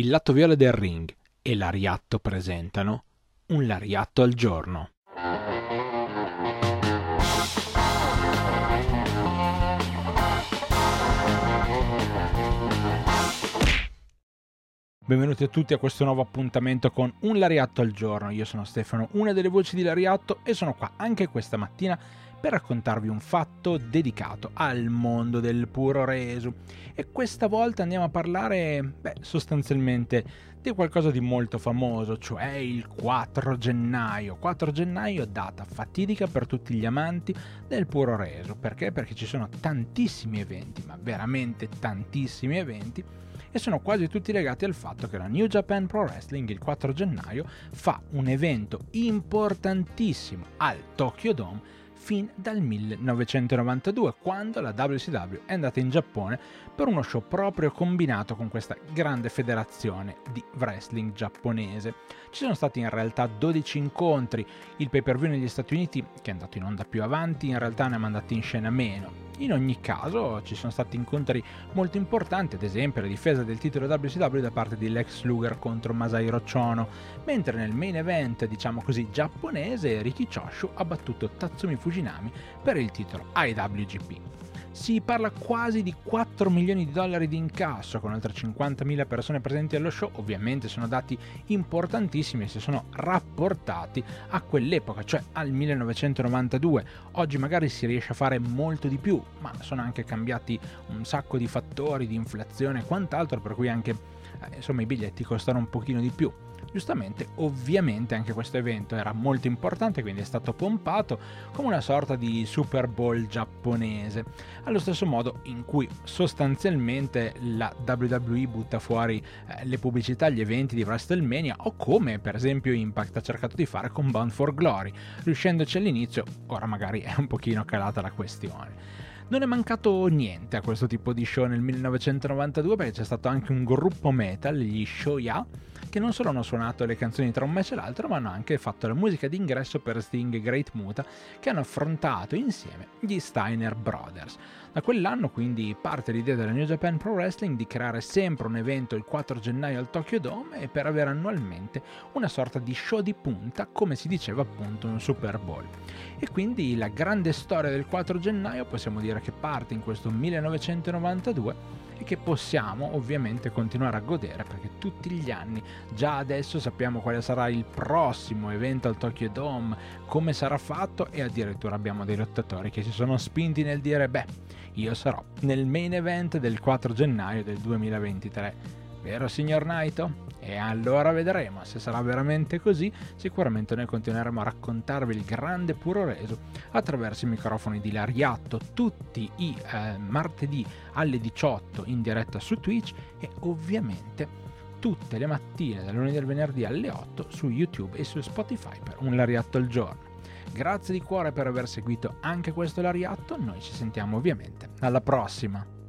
il lato viola del ring e l'Ariatto presentano un Lariatto al giorno. Benvenuti a tutti a questo nuovo appuntamento con Un Lariatto al giorno. Io sono Stefano, una delle voci di Lariatto e sono qua anche questa mattina per raccontarvi un fatto dedicato al mondo del puro reso. E questa volta andiamo a parlare, beh, sostanzialmente di qualcosa di molto famoso, cioè il 4 gennaio. 4 gennaio, data fatidica per tutti gli amanti del puro reso. Perché? Perché ci sono tantissimi eventi, ma veramente tantissimi eventi e sono quasi tutti legati al fatto che la New Japan Pro Wrestling il 4 gennaio fa un evento importantissimo al Tokyo Dome fin dal 1992, quando la WCW è andata in Giappone per uno show proprio combinato con questa grande federazione di wrestling giapponese. Ci sono stati in realtà 12 incontri, il pay per view negli Stati Uniti, che è andato in onda più avanti, in realtà ne ha mandati in scena meno. In ogni caso ci sono stati incontri molto importanti, ad esempio la difesa del titolo WCW da parte di Lex Luger contro Masahiro Chono, mentre nel main event, diciamo così, giapponese, Riki Choshu ha battuto Tatsumi Fujinami per il titolo IWGP si parla quasi di 4 milioni di dollari di incasso con oltre 50.000 persone presenti allo show, ovviamente sono dati importantissimi e si sono rapportati a quell'epoca, cioè al 1992. Oggi magari si riesce a fare molto di più, ma sono anche cambiati un sacco di fattori di inflazione e quant'altro, per cui anche eh, insomma i biglietti costano un pochino di più. Giustamente, ovviamente anche questo evento era molto importante, quindi è stato pompato come una sorta di Super Bowl giapponese, allo stesso modo in cui sostanzialmente la WWE butta fuori eh, le pubblicità, gli eventi di WrestleMania o come per esempio Impact ha cercato di fare con Bound for Glory, riuscendoci all'inizio, ora magari è un pochino calata la questione. Non è mancato niente a questo tipo di show nel 1992 perché c'è stato anche un gruppo metal, gli Shoya, che non solo hanno suonato le canzoni tra un match e l'altro, ma hanno anche fatto la musica d'ingresso per Sting e Great Muta, che hanno affrontato insieme gli Steiner Brothers. Da quell'anno quindi parte l'idea della New Japan Pro Wrestling di creare sempre un evento il 4 gennaio al Tokyo Dome e per avere annualmente una sorta di show di punta, come si diceva appunto un Super Bowl. E quindi la grande storia del 4 gennaio possiamo dire che parte in questo 1992 e che possiamo ovviamente continuare a godere perché tutti gli anni già adesso sappiamo quale sarà il prossimo evento al Tokyo Dome, come sarà fatto e addirittura abbiamo dei lottatori che si sono spinti nel dire beh, io sarò nel main event del 4 gennaio del 2023. Vero signor Naito? E allora vedremo se sarà veramente così. Sicuramente noi continueremo a raccontarvi il grande puro reso attraverso i microfoni di Lariatto tutti i eh, martedì alle 18 in diretta su Twitch e ovviamente tutte le mattine dal lunedì al venerdì alle 8 su YouTube e su Spotify per un Lariatto al giorno. Grazie di cuore per aver seguito anche questo Lariatto, noi ci sentiamo ovviamente alla prossima.